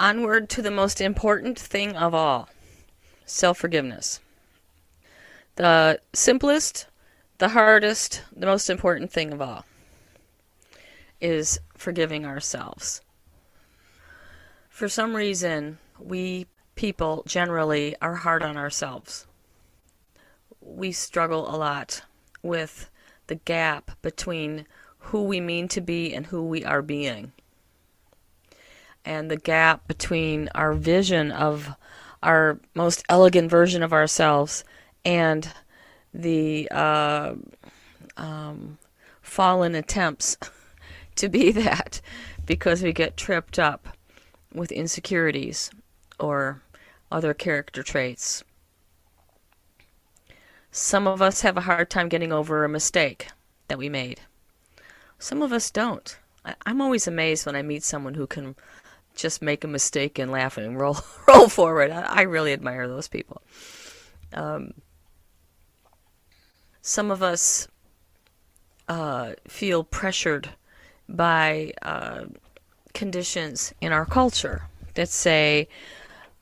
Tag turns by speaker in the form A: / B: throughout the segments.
A: onward to the most important thing of all self forgiveness. The simplest, the hardest, the most important thing of all is forgiving ourselves. For some reason, we people generally are hard on ourselves. We struggle a lot with the gap between who we mean to be and who we are being. And the gap between our vision of our most elegant version of ourselves and the uh, um, fallen attempts to be that because we get tripped up with insecurities or other character traits. Some of us have a hard time getting over a mistake that we made. Some of us don't. I, am always amazed when I meet someone who can just make a mistake and laugh and roll roll forward. I, I really admire those people. Um, some of us uh, feel pressured by uh, conditions in our culture that say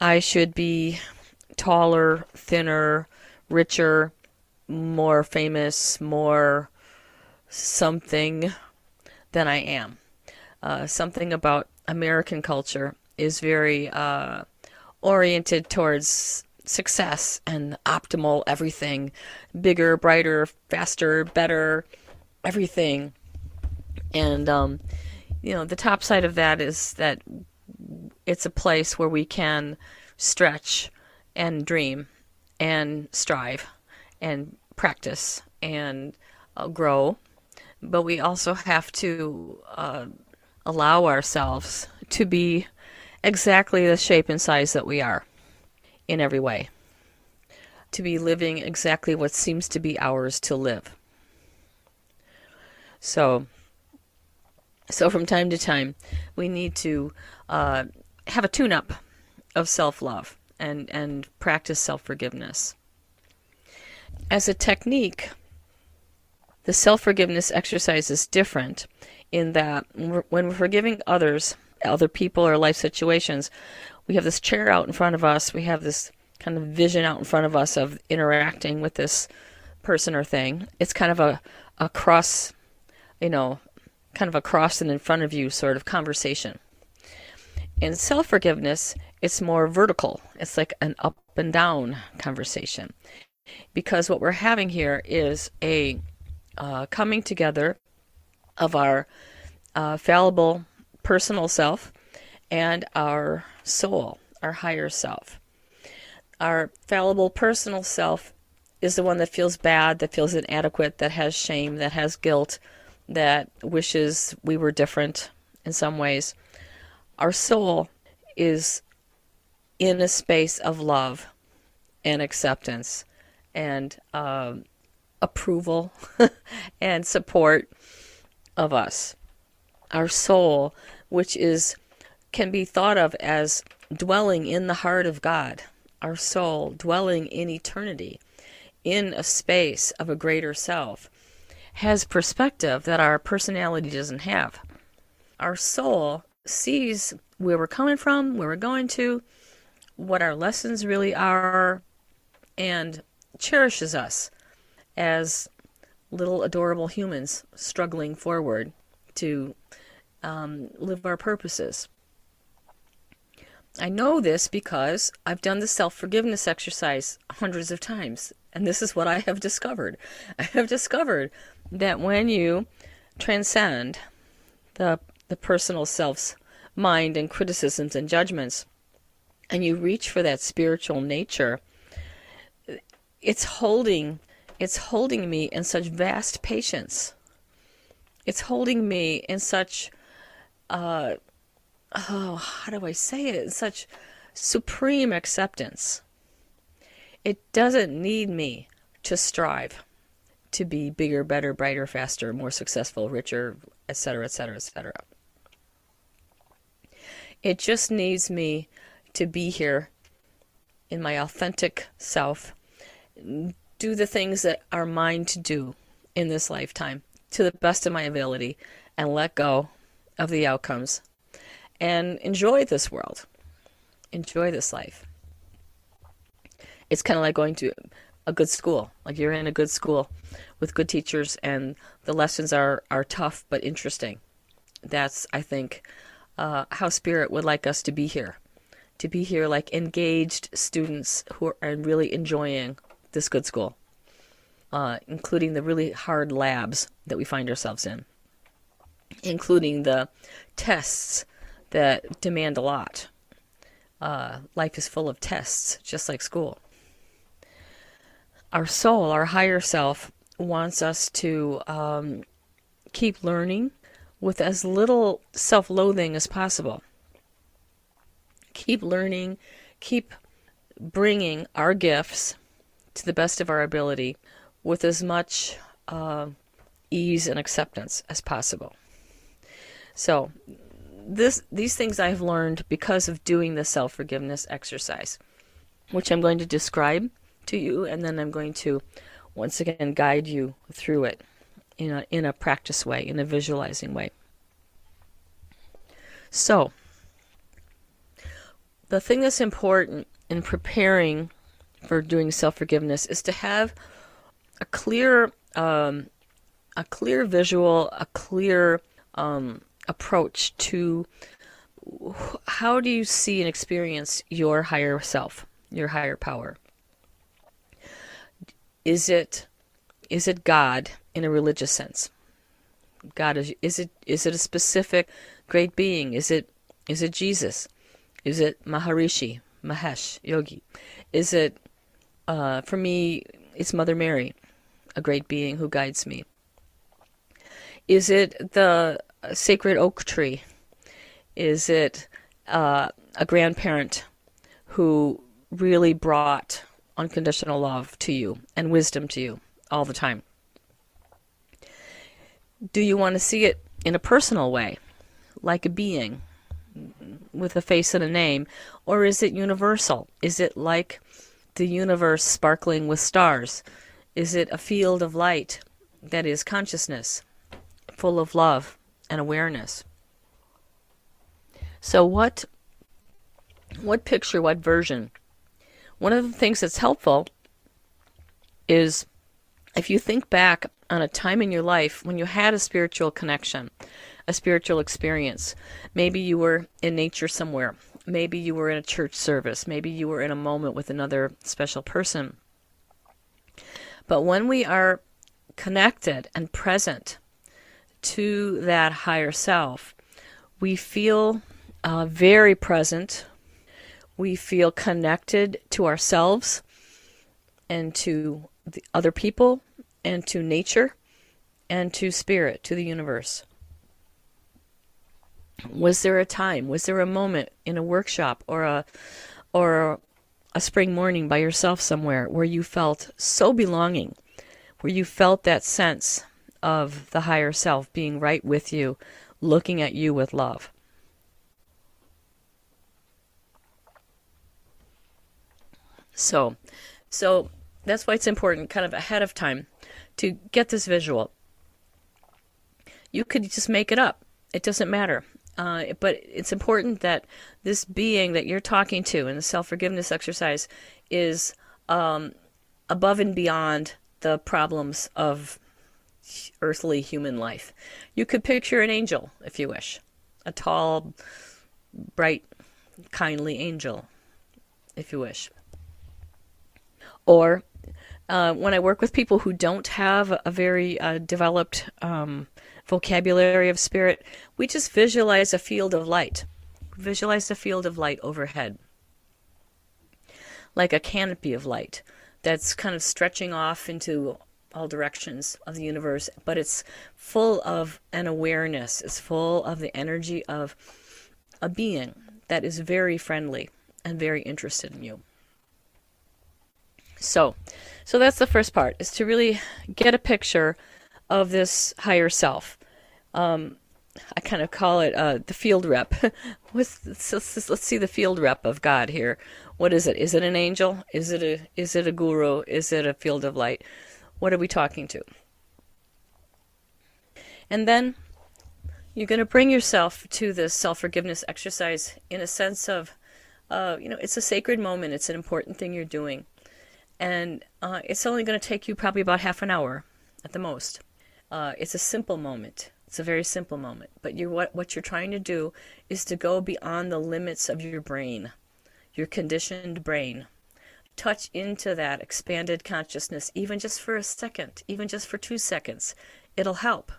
A: I should be taller, thinner, richer, more famous, more something than I am. Uh, something about American culture is very uh, oriented towards success and optimal everything bigger, brighter, faster, better, everything. And, um, you know, the top side of that is that it's a place where we can stretch and dream and strive and practice and uh, grow. But we also have to uh, allow ourselves to be exactly the shape and size that we are in every way. To be living exactly what seems to be ours to live. So, so from time to time, we need to uh, have a tune-up of self-love and and practice self-forgiveness. As a technique, the self-forgiveness exercise is different in that when we're forgiving others, other people or life situations, we have this chair out in front of us. We have this kind of vision out in front of us of interacting with this person or thing. It's kind of a, a cross, you know, kind of a cross and in front of you sort of conversation. In self forgiveness, it's more vertical. It's like an up and down conversation. Because what we're having here is a uh, coming together of our uh, fallible personal self and our soul, our higher self. Our fallible personal self is the one that feels bad, that feels inadequate, that has shame, that has guilt, that wishes we were different in some ways. Our soul is in a space of love and acceptance and um, approval and support of us. Our soul, which is can be thought of as dwelling in the heart of God, our soul dwelling in eternity, in a space of a greater self, has perspective that our personality doesn't have. Our soul sees where we're coming from, where we're going to, what our lessons really are, and cherishes us as little adorable humans struggling forward to um, live our purposes. I know this because I've done the self forgiveness exercise hundreds of times, and this is what I have discovered. I have discovered that when you transcend the the personal self's mind and criticisms and judgments, and you reach for that spiritual nature, it's holding it's holding me in such vast patience. It's holding me in such uh, oh, how do I say it? In such supreme acceptance. It doesn't need me to strive to be bigger, better, brighter, faster, more successful, richer, etc., etc., etc. It just needs me to be here in my authentic self, do the things that are mine to do in this lifetime to the best of my ability, and let go of the outcomes and enjoy this world. enjoy this life. It's kind of like going to a good school. Like you're in a good school with good teachers and the lessons are, are tough but interesting. That's, I think, uh, how Spirit would like us to be here. To be here like engaged students who are really enjoying this good school, uh, including the really hard labs that we find ourselves in, including the tests that demand a lot. Uh, life is full of tests, just like school. Our soul, our higher self, wants us to um, keep learning with as little self loathing as possible. Keep learning, keep bringing our gifts to the best of our ability with as much uh, ease and acceptance as possible. So, this these things I've learned because of doing the self forgiveness exercise, which I'm going to describe to you, and then I'm going to once again guide you through it in a in a practice way, in a visualizing way. So, the thing that's important in preparing for doing self forgiveness is to have a clear um, a clear visual, a clear um, approach to how do you see and experience your higher self, your higher power? Is it is it God in a religious sense? God is is it is it a specific great being? Is it is it Jesus? Is it Maharishi, Mahesh, Yogi? Is it uh, for me? It's Mother Mary, a great being who guides me. Is it the sacred oak tree? Is it uh, a grandparent who really brought unconditional love to you and wisdom to you all the time? Do you want to see it in a personal way, like a being with a face and a name? Or is it universal? Is it like the universe sparkling with stars? Is it a field of light that is consciousness, full of love and awareness? So, what, what picture, what version? One of the things that's helpful is if you think back on a time in your life when you had a spiritual connection, a spiritual experience. Maybe you were in nature somewhere. Maybe you were in a church service. Maybe you were in a moment with another special person. But when we are connected and present to that higher self, we feel uh, very present. We feel connected to ourselves and to the other people and to nature and to spirit, to the universe. Was there a time, was there a moment in a workshop or a or a spring morning by yourself somewhere where you felt so belonging, where you felt that sense of the higher self being right with you, looking at you with love? So, so that's why it's important, kind of ahead of time, to get this visual. You could just make it up. It doesn't matter. Uh, but it's important that this being that you're talking to in the self forgiveness exercise is um, above and beyond the problems of earthly human life. You could picture an angel if you wish, a tall, bright, kindly angel if you wish. Or uh, when I work with people who don't have a very uh, developed um, vocabulary of spirit, we just visualize a field of light. Visualize a field of light overhead, like a canopy of light that's kind of stretching off into all directions of the universe, but it's full of an awareness, it's full of the energy of a being that is very friendly and very interested in you. So, so that's the first part is to really get a picture of this higher self. Um, I kind of call it uh, the field rep. let's, let's, let's see the field rep of God here. What is it? Is it an angel? Is it a is it a guru? Is it a field of light? What are we talking to? And then you're going to bring yourself to this self forgiveness exercise in a sense of uh, you know, it's a sacred moment. It's an important thing you're doing. And uh, it's only going to take you probably about half an hour at the most. Uh, it's a simple moment. It's a very simple moment. But you're, what, what you're trying to do is to go beyond the limits of your brain, your conditioned brain. Touch into that expanded consciousness, even just for a second, even just for two seconds. It'll help.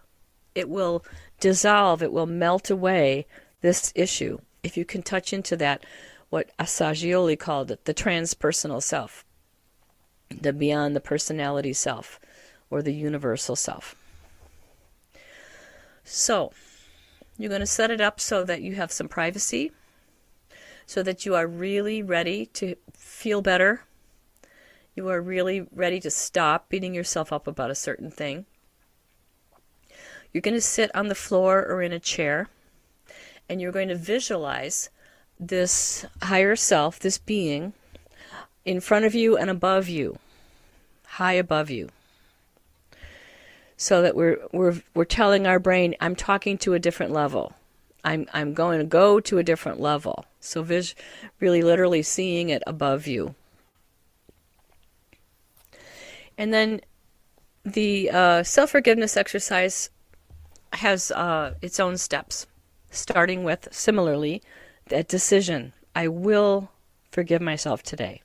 A: It will dissolve, it will melt away this issue. If you can touch into that, what Assagioli called it, the transpersonal self, the beyond the personality self, or the universal self. So, you're going to set it up so that you have some privacy, so that you are really ready to feel better. You are really ready to stop beating yourself up about a certain thing. You're going to sit on the floor or in a chair, and you're going to visualize this higher self, this being, in front of you and above you, high above you. So that we're we're we're telling our brain, I'm talking to a different level. I'm I'm going to go to a different level. So vis- really literally seeing it above you. And then the uh, self forgiveness exercise has uh, its own steps, starting with similarly that decision. I will forgive myself today.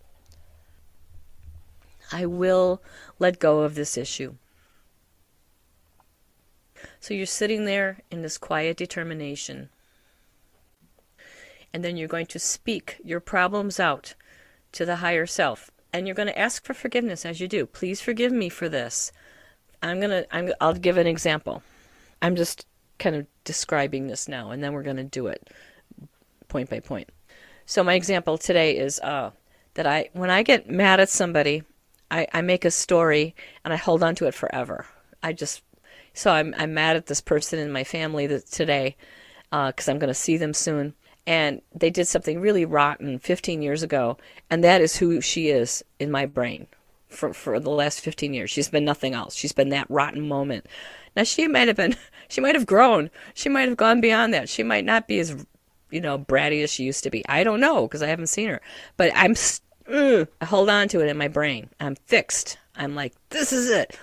A: I will let go of this issue. So you're sitting there in this quiet determination. And then you're going to speak your problems out to the higher self. And you're going to ask for forgiveness as you do. Please forgive me for this. I'm going to I'm I'll give an example. I'm just kind of describing this now and then we're going to do it point by point. So my example today is uh, that I when I get mad at somebody, I, I make a story and I hold on to it forever. I just so I'm I'm mad at this person in my family that today because uh, I'm going to see them soon, and they did something really rotten 15 years ago, and that is who she is in my brain for for the last 15 years. She's been nothing else. She's been that rotten moment. Now she might have been she might have grown. She might have gone beyond that. She might not be as you know, bratty as she used to be. I don't know because I haven't seen her. But I'm, uh, I hold on to it in my brain. I'm fixed. I'm like, this is it.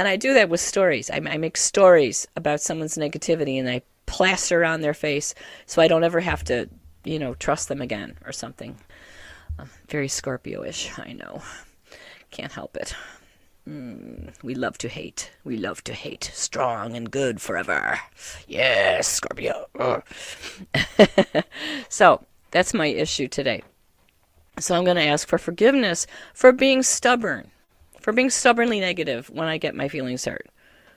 A: And I do that with stories. I, I make stories about someone's negativity and I plaster on their face so I don't ever have to, you know, trust them again or something. Uh, very Scorpio ish, I know. Can't help it. Mm, we love to hate. We love to hate. Strong and good forever. Yes, Scorpio. so that's my issue today. So I'm going to ask for forgiveness for being stubborn, for being stubbornly negative when I get my feelings hurt,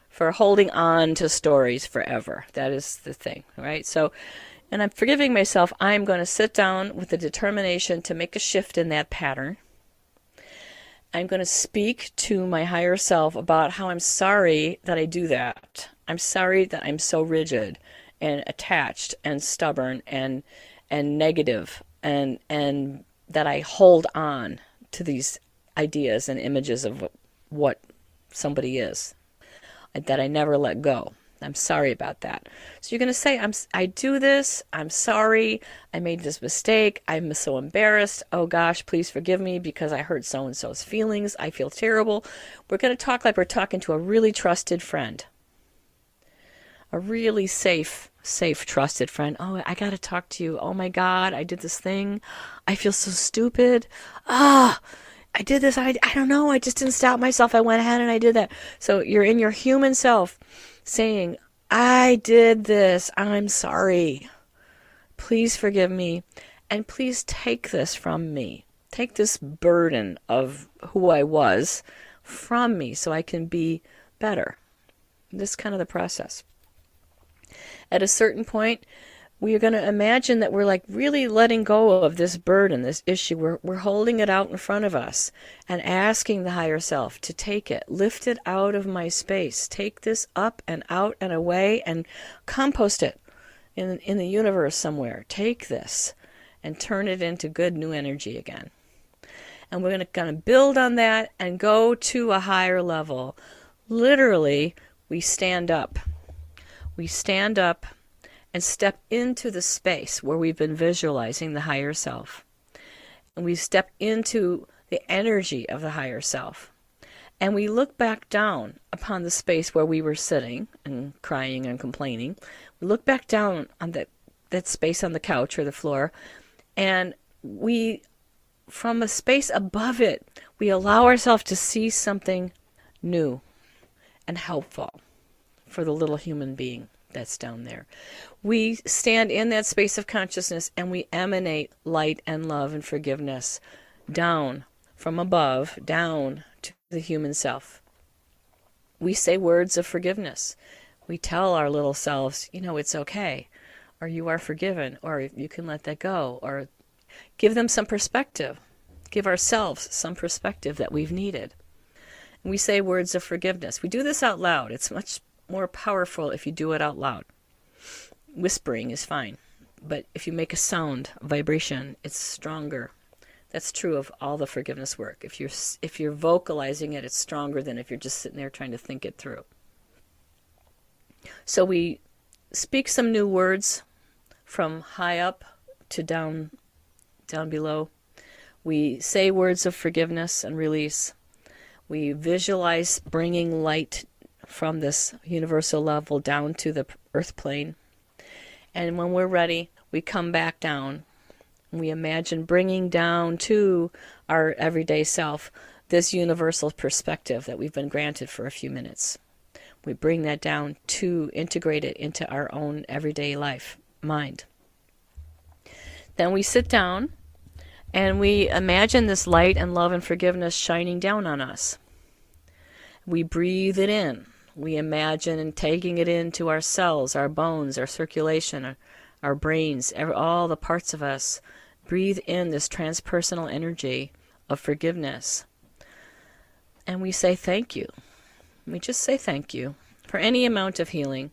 A: for holding on to stories forever. That is the thing, right? So, and I'm forgiving myself. I'm going to sit down with the determination to make a shift in that pattern I'm going to speak to my higher self about how I'm sorry that I do that. I'm sorry that I'm so rigid and attached and stubborn and and negative and and that I hold on to these ideas and images of what somebody is that I never let go. I'm sorry about that. So you're going to say, I'm, I do this. I'm sorry. I made this mistake. I'm so embarrassed. Oh gosh, please forgive me because I hurt so and so's feelings. I feel terrible. We're going to talk like we're talking to a really trusted friend, a really safe, safe, trusted friend. Oh, I got to talk to you. Oh my God, I did this thing. I feel so stupid. Ah. I did this. I, I don't know. I just didn't stop myself. I went ahead and I did that. So you're in your human self saying, I did this. I'm sorry. Please forgive me. And please take this from me. Take this burden of who I was from me so I can be better. This kind of the process. At a certain point, we are going to imagine that we're like really letting go of this burden, this issue. We're, we're holding it out in front of us and asking the higher self to take it, lift it out of my space, take this up and out and away and compost it in, in the universe somewhere. Take this and turn it into good new energy again. And we're going to kind of build on that and go to a higher level. Literally, we stand up. We stand up and step into the space where we've been visualizing the higher self. and we step into the energy of the higher self. And we look back down upon the space where we were sitting and crying and complaining. We look back down on that, that space on the couch or the floor, and we, from a space above it, we allow ourselves to see something new and helpful for the little human being that's down there. We stand in that space of consciousness and we emanate light and love and forgiveness down from above, down to the human self. We say words of forgiveness. We tell our little selves, you know, it's okay, or you are forgiven, or you can let that go, or give them some perspective. Give ourselves some perspective that we've needed. And we say words of forgiveness. We do this out loud. It's much more powerful if you do it out loud. Whispering is fine, but if you make a sound, a vibration, it's stronger. That's true of all the forgiveness work. If you're if you're vocalizing it, it's stronger than if you're just sitting there trying to think it through. So we speak some new words from high up to down down below. We say words of forgiveness and release. We visualize bringing light from this universal level down to the earth plane. And when we're ready, we come back down. We imagine bringing down to our everyday self this universal perspective that we've been granted for a few minutes. We bring that down to integrate it into our own everyday life, mind. Then we sit down and we imagine this light and love and forgiveness shining down on us. We breathe it in we imagine and taking it into our cells, our bones, our circulation, our, brains, all the parts of us. Breathe in this transpersonal energy of forgiveness. And we say thank you. We just say thank you for any amount of healing.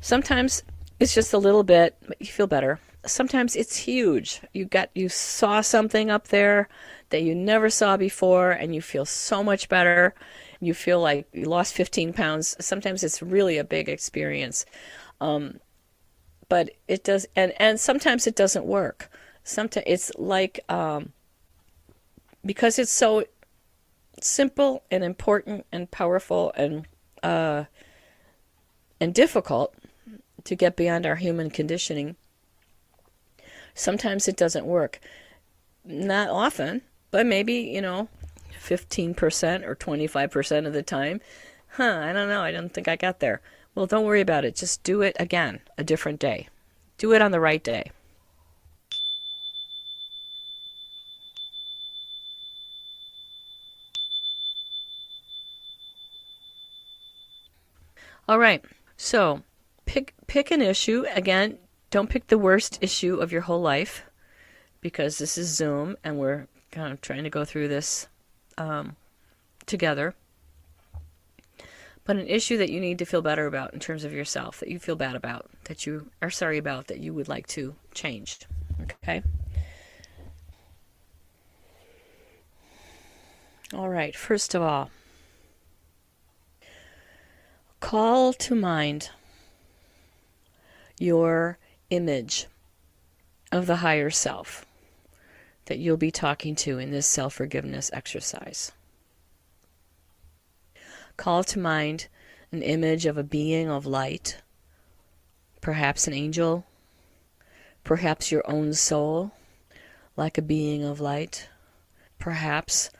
A: Sometimes it's just a little bit, but you feel better. Sometimes it's huge. You got you saw something up there that you never saw before and you feel so much better you feel like you lost 15 pounds. Sometimes it's really a big experience. Um, but it does, and, and sometimes it doesn't work. Sometimes it's like, um, because it's so simple and important and powerful and, uh, and difficult to get beyond our human conditioning, sometimes it doesn't work. Not often, but maybe, you know, 15% or 25% of the time. Huh, I don't know. I don't think I got there. Well, don't worry about it. Just do it again, a different day. Do it on the right day. All right. So, pick pick an issue. Again, don't pick the worst issue of your whole life because this is Zoom and we're kind of trying to go through this um, together, but an issue that you need to feel better about in terms of yourself, that you feel bad about, that you are sorry about, that you would like to change. Okay? All right, first of all, call to mind your image of the higher self that you'll be talking to in this self forgiveness exercise. Call to mind an image of a being of light, perhaps an angel, perhaps your own soul, like a being of light, perhaps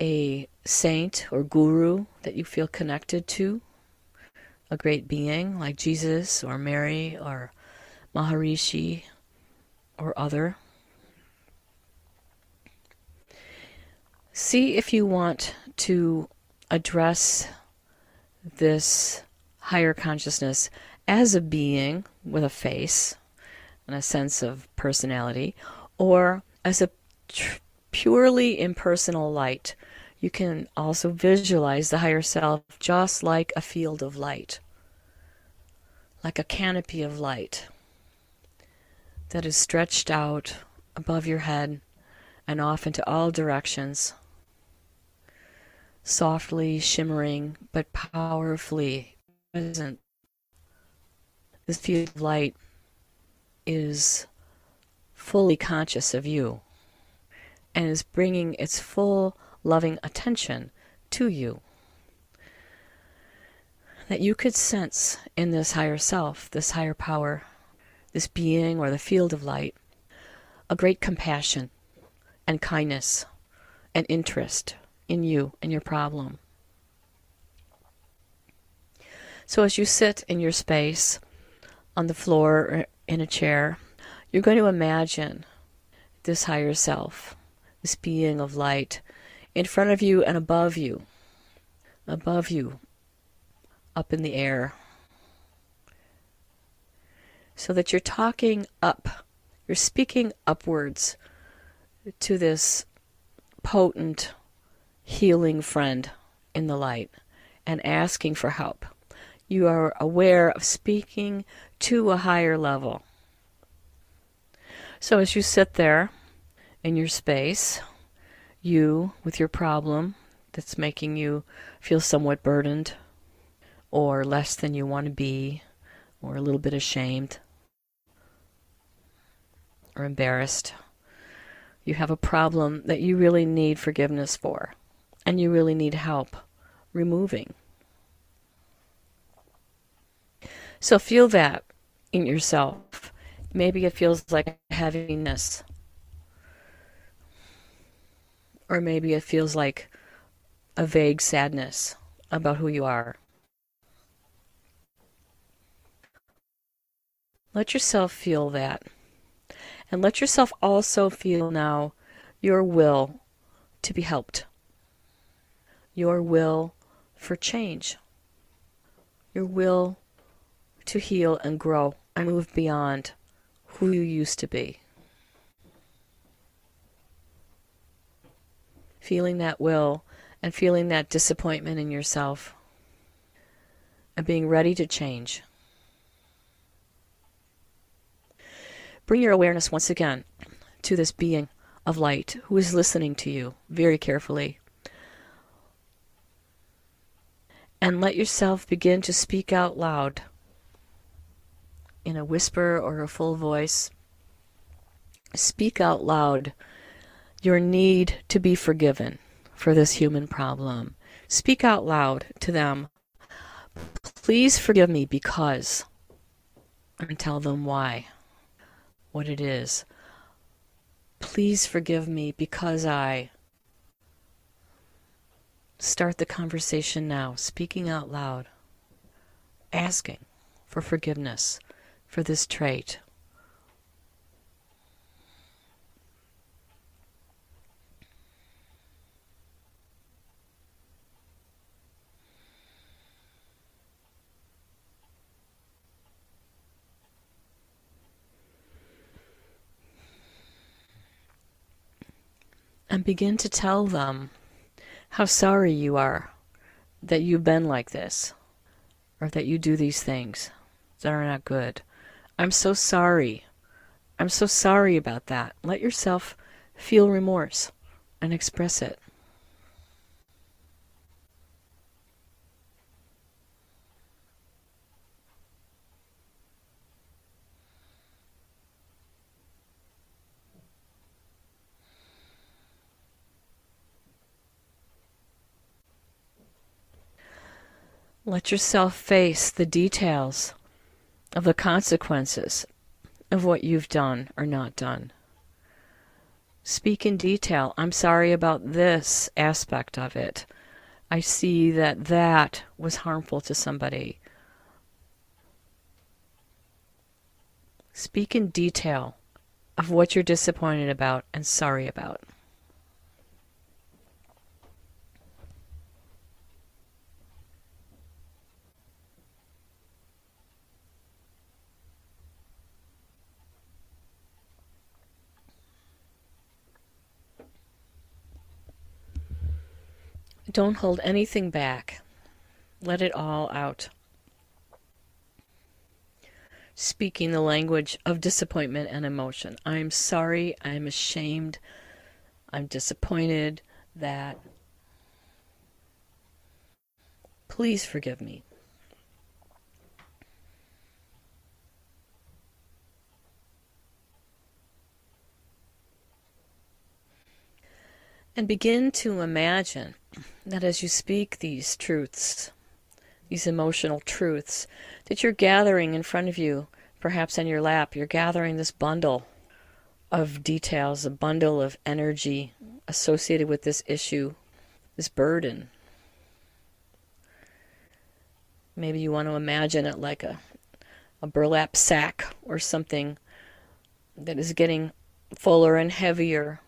A: a saint or guru that you feel connected to, a great being like Jesus or Mary or Maharishi or other. See if you want to address this higher consciousness as a being with a face and a sense of personality, or as a purely impersonal light. You can also visualize the higher self just like a field of light, like a canopy of light that is stretched out above your head and off into all directions softly shimmering but powerfully present. This field of light is fully conscious of you. and is bringing its full loving attention to you. That you could sense in this higher self, this higher power, this being or the field of light, a great compassion and kindness and interest in you and your problem. So as you sit in your space, on the floor or in a chair, you're going to imagine this higher self, this being of light, in front of you and above you, above you, up in the air. So that you're talking up, you're speaking upwards to this potent, healing friend in the light and asking for help you are aware of speaking to a higher level. So as you sit there in your space, you with your problem that's making you feel somewhat burdened or less than you want to be or a little bit ashamed or embarrassed. You have a problem that you really need forgiveness for and you really need help removing. So feel that in yourself. Maybe it feels like heaviness. Or maybe it feels like a vague sadness about who you are. Let yourself feel that. And let yourself also feel now your will to be helped, your will for change, your will to heal and grow and move beyond who you used to be. Feeling that will and feeling that disappointment in yourself and being ready to change. Bring your awareness once again to this being of light who is listening to you very carefully. And let yourself begin to speak out loud in a whisper or a full voice. Speak out loud your need to be forgiven for this human problem. Speak out loud to them, please forgive me because, and tell them why, what it is. Please forgive me because I. Start the conversation now, speaking out loud, asking for forgiveness for this trait. and begin to tell them how sorry you are that you've been like this or that you do these things that are not good. I'm so sorry. I'm so sorry about that. Let yourself feel remorse and express it. Let yourself face the details of the consequences of what you've done or not done. Speak in detail. I'm sorry about this aspect of it. I see that that was harmful to somebody. Speak in detail of what you're disappointed about and sorry about. Don't hold anything back. Let it all out. Speaking the language of disappointment and emotion. I'm sorry, I'm ashamed, I'm disappointed that. Please forgive me. And begin to imagine that as you speak these truths, these emotional truths, that you're gathering in front of you, perhaps on your lap, you're gathering this bundle of details, a bundle of energy associated with this issue, this burden. Maybe you want to imagine it like a, a burlap sack or something that is getting fuller and heavier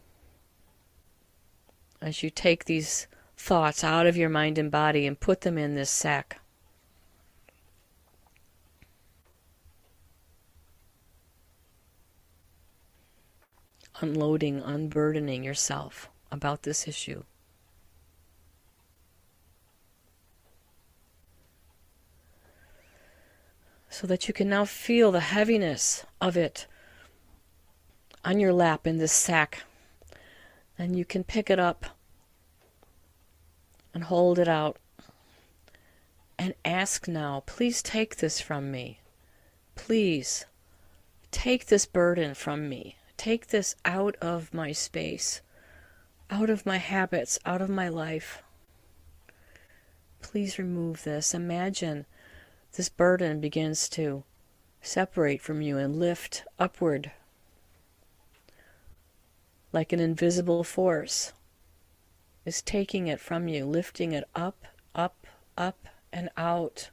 A: as you take these thoughts out of your mind and body and put them in this sack. Unloading, unburdening yourself about this issue. So that you can now feel the heaviness of it on your lap in this sack. And you can pick it up and hold it out and ask now, please take this from me. Please take this burden from me. Take this out of my space, out of my habits, out of my life. Please remove this. Imagine this burden begins to separate from you and lift upward like an invisible force is taking it from you, lifting it up, up, up, and out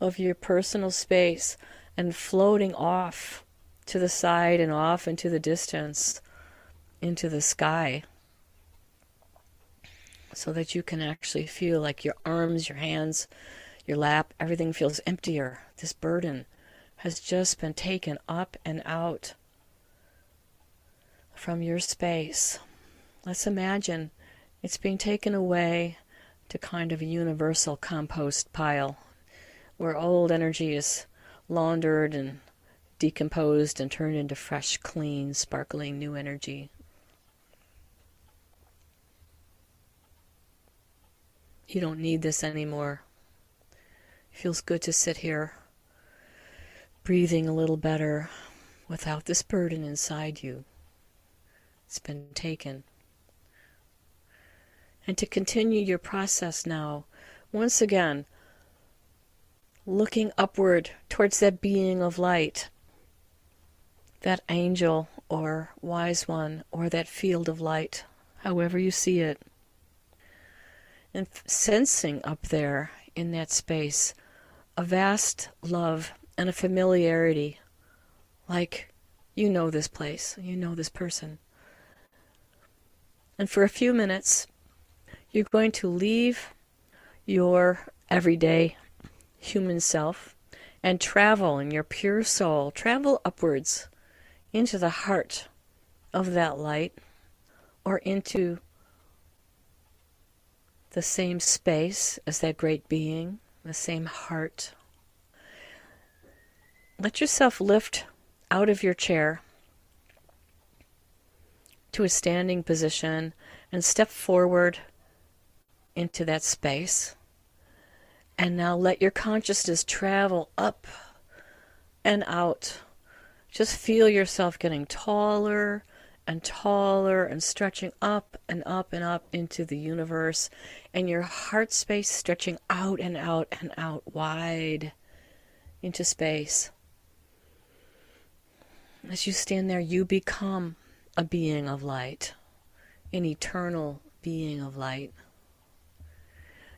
A: of your personal space and floating off to the side and off into the distance, into the sky, so that you can actually feel like your arms, your hands, your lap, everything feels emptier. This burden has just been taken up and out from your space. Let's imagine it's being taken away to kind of a universal compost pile where old energy is laundered and decomposed and turned into fresh, clean, sparkling new energy. You don't need this anymore. It feels good to sit here, breathing a little better without this burden inside you. It's been taken. And to continue your process now, once again, looking upward towards that being of light, that angel or wise one or that field of light, however you see it. And sensing up there in that space a vast love and a familiarity, like you know this place, you know this person. And for a few minutes, you're going to leave your everyday human self and travel in your pure soul, travel upwards into the heart of that light or into the same space as that great being, the same heart. Let yourself lift out of your chair to a standing position and step forward into that space. And now let your consciousness travel up and out. Just feel yourself getting taller and taller and stretching up and up and up into the universe, and your heart space stretching out and out and out wide into space. As you stand there, you become a being of light, an eternal being of light.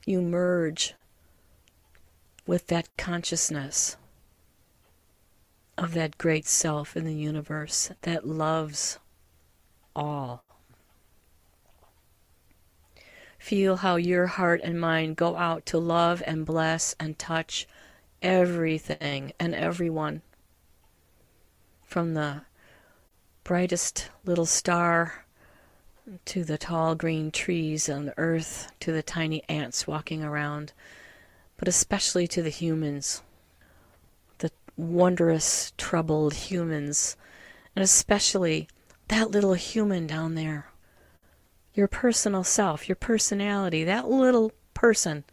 A: You merge with that consciousness of that great self in the universe that loves all. Feel how your heart and mind go out to love and bless and touch everything and everyone. From the brightest little star to the tall green trees on earth, to the tiny ants walking around, but especially to the humans, the wondrous, troubled humans, and especially that little human down there. Your personal self, your personality, that little person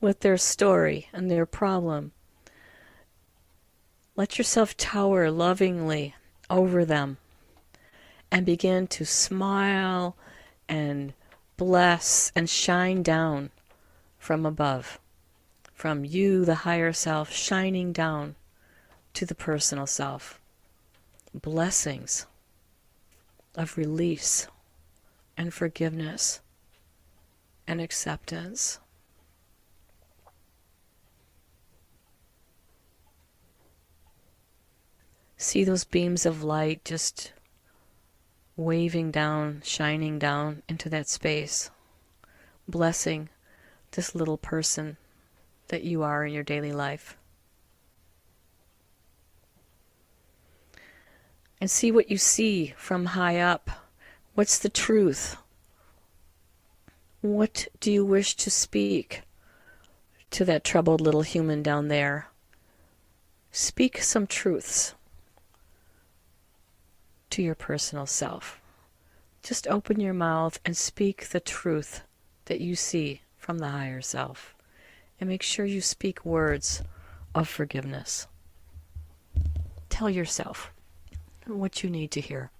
A: with their story and their problem. Let yourself tower lovingly over them and begin to smile and bless and shine down from above, from you, the higher self, shining down to the personal self. Blessings of release and forgiveness and acceptance. See those beams of light just waving down, shining down into that space, blessing this little person that you are in your daily life. And see what you see from high up. What's the truth? What do you wish to speak to that troubled little human down there? Speak some truths to your personal self. Just open your mouth and speak the truth that you see from the higher self. And make sure you speak words of forgiveness. Tell yourself what you need to hear.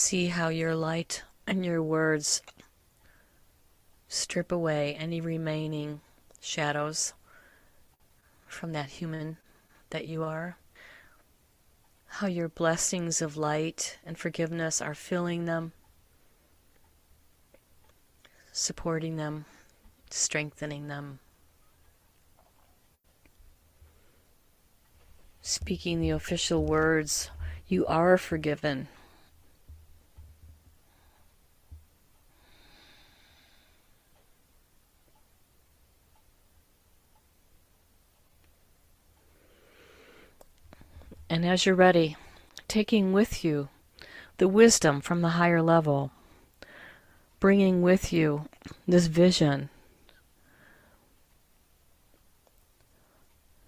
A: See how your light and your words strip away any remaining shadows from that human that you are. How your blessings of light and forgiveness are filling them, supporting them, strengthening them. Speaking the official words, you are forgiven. And as you're ready, taking with you the wisdom from the higher level, bringing with you this vision.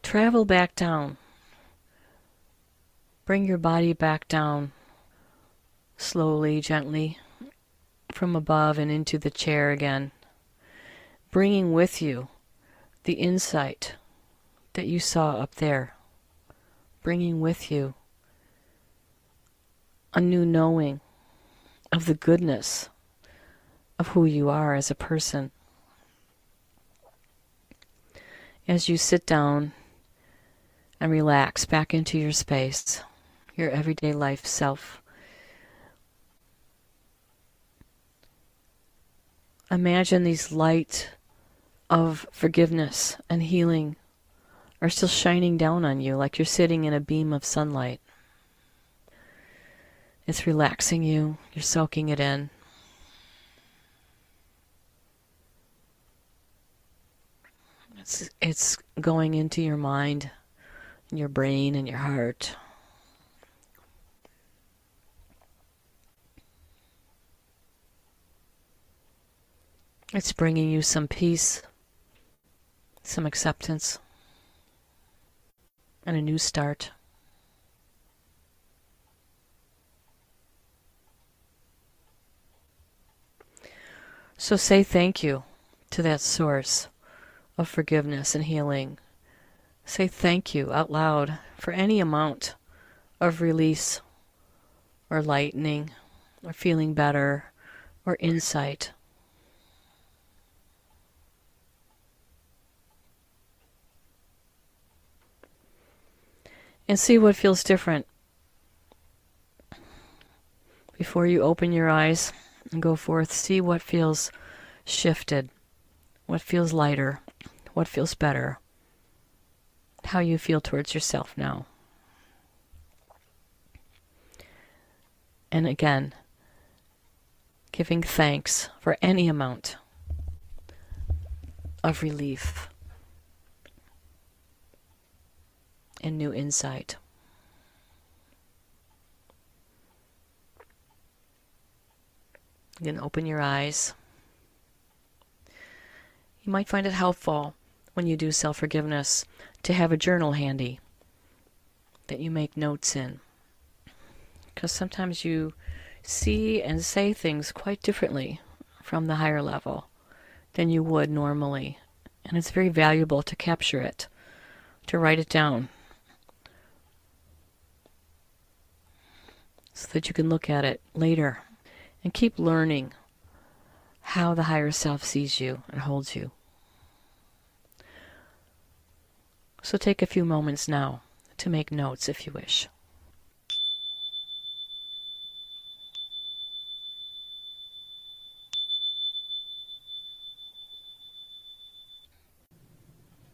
A: Travel back down. Bring your body back down slowly, gently, from above and into the chair again, bringing with you the insight that you saw up there bringing with you a new knowing of the goodness of who you are as a person. As you sit down and relax back into your space, your everyday life self, imagine these light of forgiveness and healing are still shining down on you like you're sitting in a beam of sunlight. It's relaxing you, you're soaking it in. It's, it's going into your mind, and your brain, and your heart. It's bringing you some peace, some acceptance and a new start. So say thank you to that source of forgiveness and healing. Say thank you out loud for any amount of release or lightening or feeling better or insight. And see what feels different before you open your eyes and go forth. See what feels shifted, what feels lighter, what feels better, how you feel towards yourself now. And again, giving thanks for any amount of relief. And new insight. You can open your eyes. You might find it helpful when you do self forgiveness to have a journal handy that you make notes in. Because sometimes you see and say things quite differently from the higher level than you would normally. And it's very valuable to capture it, to write it down, so that you can look at it later and keep learning how the higher self sees you and holds you. So take a few moments now to make notes if you wish.